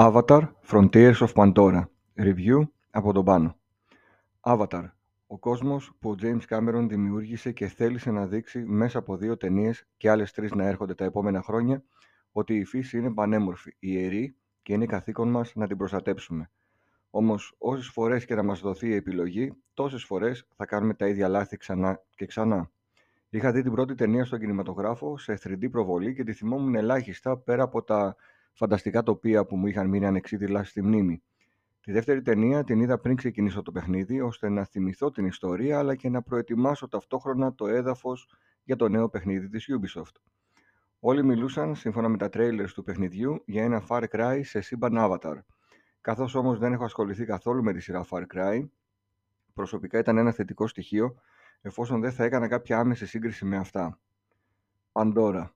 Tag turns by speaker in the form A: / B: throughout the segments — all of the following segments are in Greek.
A: Avatar Frontiers of Pandora Review από τον πάνω Avatar Ο κόσμος που ο James Cameron δημιούργησε και θέλησε να δείξει μέσα από δύο ταινίες και άλλες τρεις να έρχονται τα επόμενα χρόνια ότι η φύση είναι πανέμορφη, ιερή και είναι καθήκον μας να την προστατέψουμε. Όμως όσες φορές και να μας δοθεί η επιλογή, τόσες φορές θα κάνουμε τα ίδια λάθη ξανά και ξανά. Είχα δει την πρώτη ταινία στον κινηματογράφο σε 3D προβολή και τη θυμόμουν ελάχιστα πέρα από τα φανταστικά τοπία που μου είχαν μείνει ανεξίδηλα στη μνήμη. Τη δεύτερη ταινία την είδα πριν ξεκινήσω το παιχνίδι, ώστε να θυμηθώ την ιστορία αλλά και να προετοιμάσω ταυτόχρονα το έδαφος για το νέο παιχνίδι της Ubisoft. Όλοι μιλούσαν, σύμφωνα με τα trailers του παιχνιδιού, για ένα Far Cry σε σύμπαν Avatar. Καθώς όμως δεν έχω ασχοληθεί καθόλου με τη σειρά Far Cry, προσωπικά ήταν ένα θετικό στοιχείο, εφόσον δεν θα έκανα κάποια άμεση σύγκριση με αυτά. Pandora.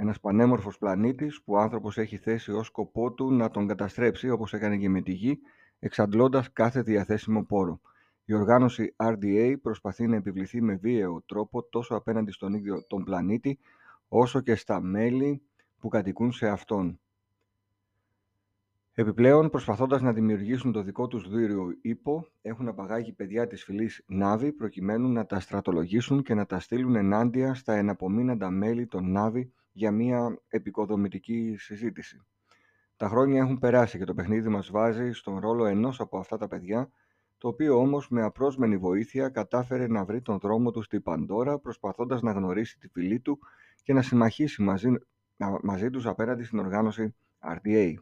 A: Ένας πανέμορφος πλανήτης που ο άνθρωπος έχει θέσει ως σκοπό του να τον καταστρέψει όπως έκανε και με τη Γη, εξαντλώντας κάθε διαθέσιμο πόρο. Η οργάνωση RDA προσπαθεί να επιβληθεί με βίαιο τρόπο τόσο απέναντι στον ίδιο τον πλανήτη, όσο και στα μέλη που κατοικούν σε αυτόν. Επιπλέον, προσπαθώντας να δημιουργήσουν το δικό τους δούριο ύπο, έχουν απαγάγει παιδιά της φυλής Νάβη προκειμένου να τα στρατολογήσουν και να τα στείλουν ενάντια στα εναπομείναντα μέλη των Νάβη για μια επικοδομητική συζήτηση. Τα χρόνια έχουν περάσει και το παιχνίδι μας βάζει στον ρόλο ενός από αυτά τα παιδιά, το οποίο όμως με απρόσμενη βοήθεια κατάφερε να βρει τον δρόμο του στη Παντόρα, προσπαθώντας να γνωρίσει τη φυλή του και να συμμαχίσει μαζί, μαζί τους απέναντι στην οργάνωση RDA.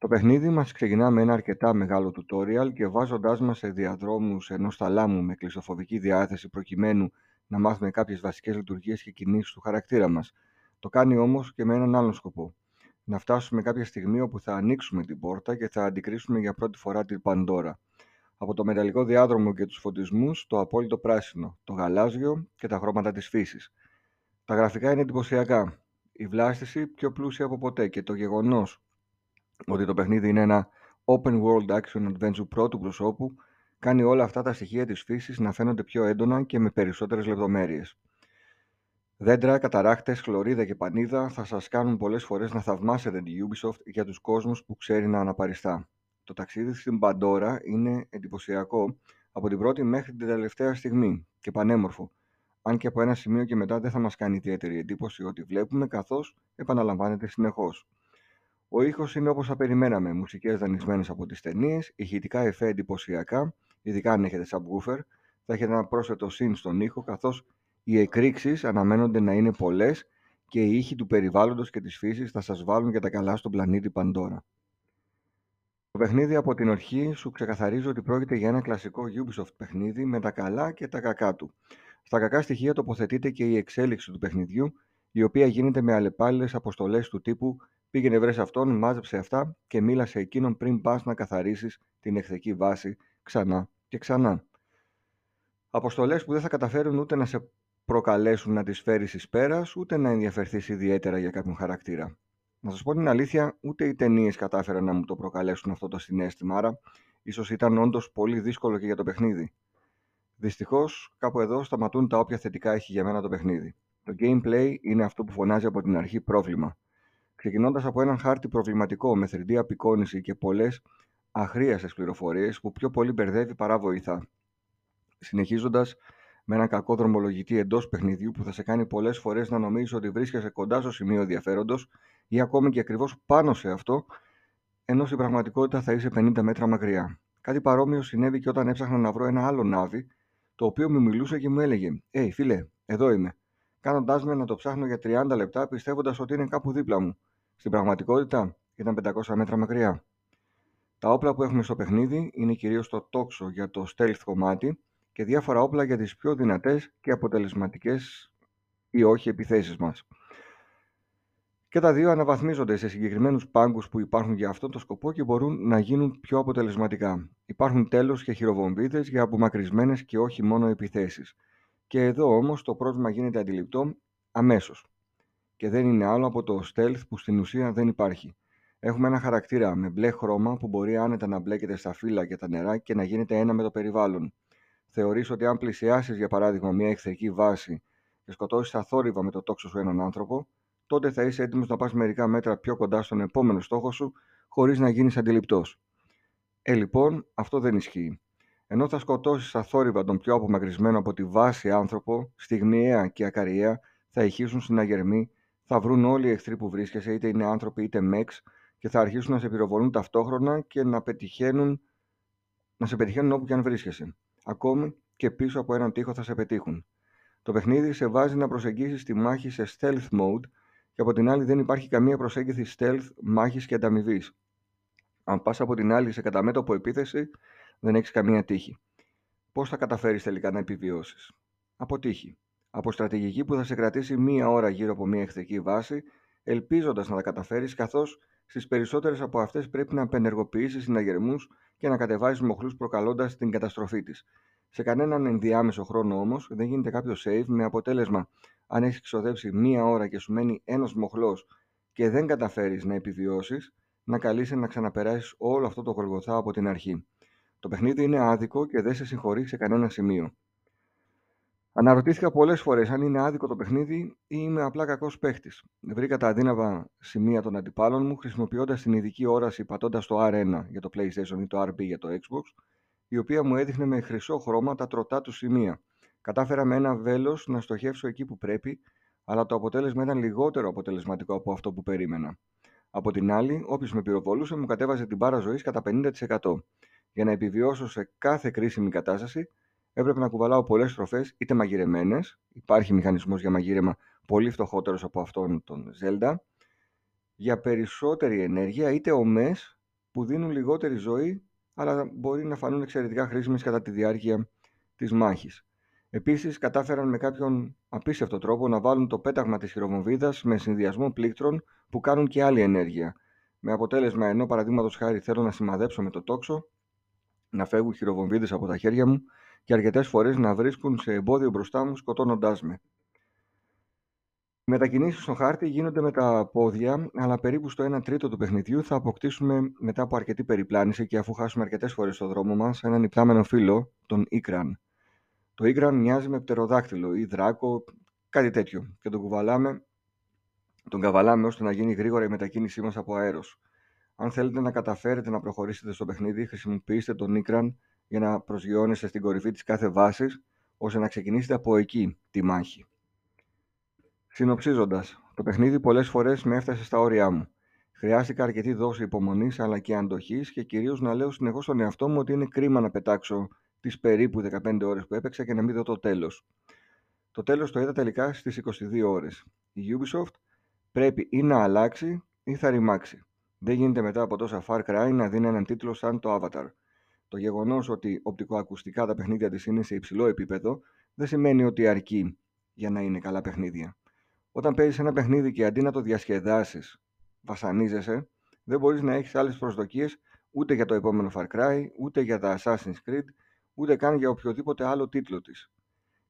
A: Το παιχνίδι μας ξεκινά με ένα αρκετά μεγάλο tutorial και βάζοντάς μας σε διαδρόμους ενός θαλάμου με κλειστοφοβική διάθεση προκειμένου να μάθουμε κάποιες βασικές λειτουργίες και κινήσεις του χαρακτήρα μας, το κάνει όμως και με έναν άλλο σκοπό. Να φτάσουμε κάποια στιγμή όπου θα ανοίξουμε την πόρτα και θα αντικρίσουμε για πρώτη φορά την Παντόρα. Από το μεταλλικό διάδρομο και τους φωτισμούς, το απόλυτο πράσινο, το γαλάζιο και τα χρώματα της φύσης. Τα γραφικά είναι εντυπωσιακά. Η βλάστηση πιο πλούσια από ποτέ και το γεγονός ότι το παιχνίδι είναι ένα open world action adventure πρώτου προσώπου κάνει όλα αυτά τα στοιχεία της φύσης να φαίνονται πιο έντονα και με περισσότερες λεπτομέρειες. Δέντρα, καταράκτε, χλωρίδα και πανίδα θα σας κάνουν πολλές φορές να θαυμάσετε την Ubisoft για τους κόσμους που ξέρει να αναπαριστά. Το ταξίδι στην Παντόρα είναι εντυπωσιακό από την πρώτη μέχρι την τελευταία στιγμή και πανέμορφο. Αν και από ένα σημείο και μετά δεν θα μας κάνει ιδιαίτερη εντύπωση ότι βλέπουμε καθώς επαναλαμβάνεται συνεχώς. Ο ήχος είναι όπως θα περιμέναμε, μουσικές δανεισμένες από τις ταινίες, ηχητικά εφέ εντυπωσιακά, ειδικά αν έχετε subwoofer, θα έχετε ένα πρόσθετο συν στον ήχο, καθώς οι εκρήξεις αναμένονται να είναι πολλές και οι ήχοι του περιβάλλοντος και της φύσης θα σας βάλουν για τα καλά στον πλανήτη Παντόρα. Το παιχνίδι από την αρχή σου ξεκαθαρίζει ότι πρόκειται για ένα κλασικό Ubisoft παιχνίδι με τα καλά και τα κακά του. Στα κακά στοιχεία τοποθετείται και η εξέλιξη του παιχνιδιού, η οποία γίνεται με αλλεπάλληλες αποστολές του τύπου πήγαινε βρες αυτόν, μάζεψε αυτά και μίλασε εκείνον πριν πας να καθαρίσεις την εχθρική βάση ξανά και ξανά. Αποστολές που δεν θα καταφέρουν ούτε να σε προκαλέσουν να τις φέρεις εις πέρας, ούτε να ενδιαφερθείς ιδιαίτερα για κάποιον χαρακτήρα. Να σας πω την αλήθεια, ούτε οι ταινίες κατάφεραν να μου το προκαλέσουν αυτό το συνέστημα, άρα ίσως ήταν όντως πολύ δύσκολο και για το παιχνίδι. Δυστυχώς, κάπου εδώ σταματούν τα όποια θετικά έχει για μένα το παιχνίδι. Το gameplay είναι αυτό που φωνάζει από την αρχή πρόβλημα. Ξεκινώντας από έναν χάρτη προβληματικό με 3D απεικόνηση και πολλές αχρείαστες πληροφορίες που πιο πολύ μπερδεύει παρά βοηθά. Συνεχίζοντας με έναν κακό δρομολογητή εντός παιχνιδιού που θα σε κάνει πολλές φορές να νομίζεις ότι βρίσκεσαι κοντά στο σημείο ενδιαφέροντος ή ακόμη και ακριβώς πάνω σε αυτό, ενώ στην πραγματικότητα θα είσαι 50 μέτρα μακριά. Κάτι παρόμοιο συνέβη και όταν έψαχνα να βρω ένα άλλο Na'vi, το οποίο μου μιλούσε και μου έλεγε: Ε, φίλε, εδώ είμαι. Κάνοντάς με να το ψάχνω για 30 λεπτά, πιστεύοντας ότι είναι κάπου δίπλα μου. Στην πραγματικότητα ήταν 500 μέτρα μακριά. Τα όπλα που έχουμε στο παιχνίδι είναι κυρίως το τόξο για το stealth κομμάτι και διάφορα όπλα για τις πιο δυνατές και αποτελεσματικές ή όχι επιθέσεις μας. Και τα δύο αναβαθμίζονται σε συγκεκριμένους πάγκους που υπάρχουν για αυτόν τον σκοπό και μπορούν να γίνουν πιο αποτελεσματικά. Υπάρχουν τέλος και χειροβομβίδες για απομακρυσμένες και όχι μόνο επιθέσεις. Και εδώ όμως το πρόβλημα γίνεται αντιληπτό αμέσως. Και δεν είναι άλλο από το stealth που στην ουσία δεν υπάρχει. Έχουμε ένα χαρακτήρα με μπλε χρώμα που μπορεί άνετα να μπλέκεται στα φύλλα και τα νερά και να γίνεται ένα με το περιβάλλον θεωρείς ότι αν πλησιάσεις για παράδειγμα μια εχθρική βάση και σκοτώσεις αθόρυβα με το τόξο σου έναν άνθρωπο, τότε θα είσαι έτοιμος να πας μερικά μέτρα πιο κοντά στον επόμενο στόχο σου, χωρίς να γίνεις αντιληπτός. Ε, λοιπόν, αυτό δεν ισχύει. Ενώ θα σκοτώσεις αθόρυβα τον πιο απομακρυσμένο από τη βάση άνθρωπο, στιγμιαία και ακαριαία, θα ηχήσουν συναγερμοί, θα βρουν όλοι οι εχθροί που βρίσκεσαι, είτε είναι άνθρωποι είτε μεξ, και θα αρχίσουν να σε πυροβολούν ταυτόχρονα και να, πετυχαίνουν, να σε πετυχαίνουν όπου και αν βρίσκεσαι. Ακόμη και πίσω από έναν τοίχο θα σε πετύχουν. Το παιχνίδι σε βάζει να προσεγγίσεις τη μάχη σε stealth mode και από την άλλη δεν υπάρχει καμία προσέγγιση stealth, μάχης και ανταμοιβής. Αν πας από την άλλη σε καταμέτωπο επίθεση, δεν έχεις καμία τύχη. Πώς θα καταφέρεις τελικά να επιβιώσεις; Από τύχη. Από στρατηγική που θα σε κρατήσει μία ώρα γύρω από μία εχθρική βάση, ελπίζοντας να τα καταφέρεις, καθώς στις περισσότερες από αυτές πρέπει να απενεργοποιήσεις συναγερμούς και να κατεβάζει μοχλούς προκαλώντας την καταστροφή της. Σε κανέναν ενδιάμεσο χρόνο όμως δεν γίνεται κάποιο save με αποτέλεσμα αν έχεις ξοδέψει μία ώρα και σου μένει ένας μοχλός και δεν καταφέρεις να επιβιώσεις, να καλείσαι να ξαναπεράσεις όλο αυτό το γολγοθά από την αρχή. Το παιχνίδι είναι άδικο και δεν σε συγχωρεί σε κανένα σημείο. Αναρωτήθηκα πολλές φορές αν είναι άδικο το παιχνίδι ή είμαι απλά κακός παίχτης. Βρήκα τα αδύναμα σημεία των αντιπάλων μου χρησιμοποιώντας την ειδική όραση πατώντας το R1 για το PlayStation ή το RB για το Xbox, η οποία μου έδειχνε με χρυσό χρώμα τα τροτά του σημεία. Κατάφερα με ένα βέλος να στοχεύσω εκεί που πρέπει, αλλά το αποτέλεσμα ήταν λιγότερο αποτελεσματικό από αυτό που περίμενα. Από την άλλη, όποιος με πυροβολούσε μου κατέβαζε την μπάρα ζωής κατά 50%. Για να επιβιώσω σε κάθε κρίσιμη κατάσταση, έπρεπε να κουβαλάω πολλές στροφές, είτε μαγειρεμένες, υπάρχει μηχανισμός για μαγείρεμα πολύ φτωχότερος από αυτόν τον Zelda, για περισσότερη ενέργεια, είτε ομές που δίνουν λιγότερη ζωή, αλλά μπορεί να φανούν εξαιρετικά χρήσιμες κατά τη διάρκεια της μάχης. Επίσης, κατάφεραν με κάποιον απίστευτο τρόπο να βάλουν το πέταγμα της χειροβομβίδας με συνδυασμό πλήκτρων που κάνουν και άλλη ενέργεια. Με αποτέλεσμα, ενώ παραδείγματος χάρη θέλω να σημαδέψω με το τόξο, να φεύγουν χειροβομβίδες από τα χέρια μου και αρκετές φορές να βρίσκουν σε εμπόδιο μπροστά μου σκοτώνοντάς με. Οι μετακινήσεις στο χάρτη γίνονται με τα πόδια, αλλά περίπου στο 1 τρίτο του παιχνιδιού θα αποκτήσουμε μετά από αρκετή περιπλάνηση και αφού χάσουμε αρκετές φορές στο δρόμο μας έναν υπτάμενο φίλο, τον Ίκραν. Το Ίκραν μοιάζει με πτεροδάκτυλο ή δράκο, κάτι τέτοιο, και τον κουβαλάμε, τον καβαλάμε ώστε να γίνει γρήγορα η μετακίνησή μας από αέρος. Αν θέλετε να καταφέρετε να προχωρήσετε στο παιχνίδι, χρησιμοποιήστε τον Ίκραν για να προσγειώνεστε στην κορυφή της κάθε βάσης, ώστε να ξεκινήσετε από εκεί τη μάχη. Συνοψίζοντας, το παιχνίδι πολλές φορές με έφτασε στα όρια μου. Χρειάστηκα αρκετή δόση υπομονής αλλά και αντοχής και κυρίως να λέω συνεχώς στον εαυτό μου ότι είναι κρίμα να πετάξω τις περίπου 15 ώρες που έπαιξα και να μην δω το τέλος. Το τέλος το είδα τελικά στις 22 ώρες. Η Ubisoft πρέπει ή να αλλάξει ή θα ρημάξει. Δεν γίνεται μετά από τόσα Far Cry να δίνει έναν τίτλο σαν το Avatar. Το γεγονός ότι οπτικοακουστικά τα παιχνίδια της είναι σε υψηλό επίπεδο δεν σημαίνει ότι αρκεί για να είναι καλά παιχνίδια. Όταν παίζεις ένα παιχνίδι και αντί να το διασκεδάσεις, βασανίζεσαι, δεν μπορείς να έχεις άλλες προσδοκίες ούτε για το επόμενο Far Cry, ούτε για τα Assassin's Creed, ούτε καν για οποιοδήποτε άλλο τίτλο της.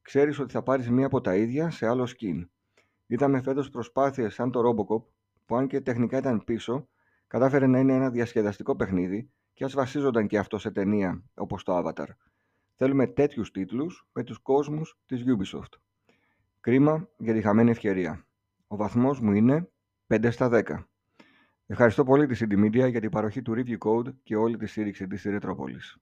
A: Ξέρεις ότι θα πάρεις μία από τα ίδια σε άλλο skin. Είδαμε φέτος προσπάθειες σαν το Robocop, που αν και τεχνικά ήταν πίσω, κατάφερε να είναι ένα διασκεδαστικό παιχνίδι και ας βασίζονταν και αυτό σε ταινία όπως το Avatar. Θέλουμε τέτοιους τίτλους με τους κόσμους της Ubisoft. Κρίμα για τη χαμένη ευκαιρία. Ο βαθμός μου είναι 5 στα 10. Ευχαριστώ πολύ τη CD Media για την παροχή του Review Code και όλη τη στήριξη της Ρετρόπολης.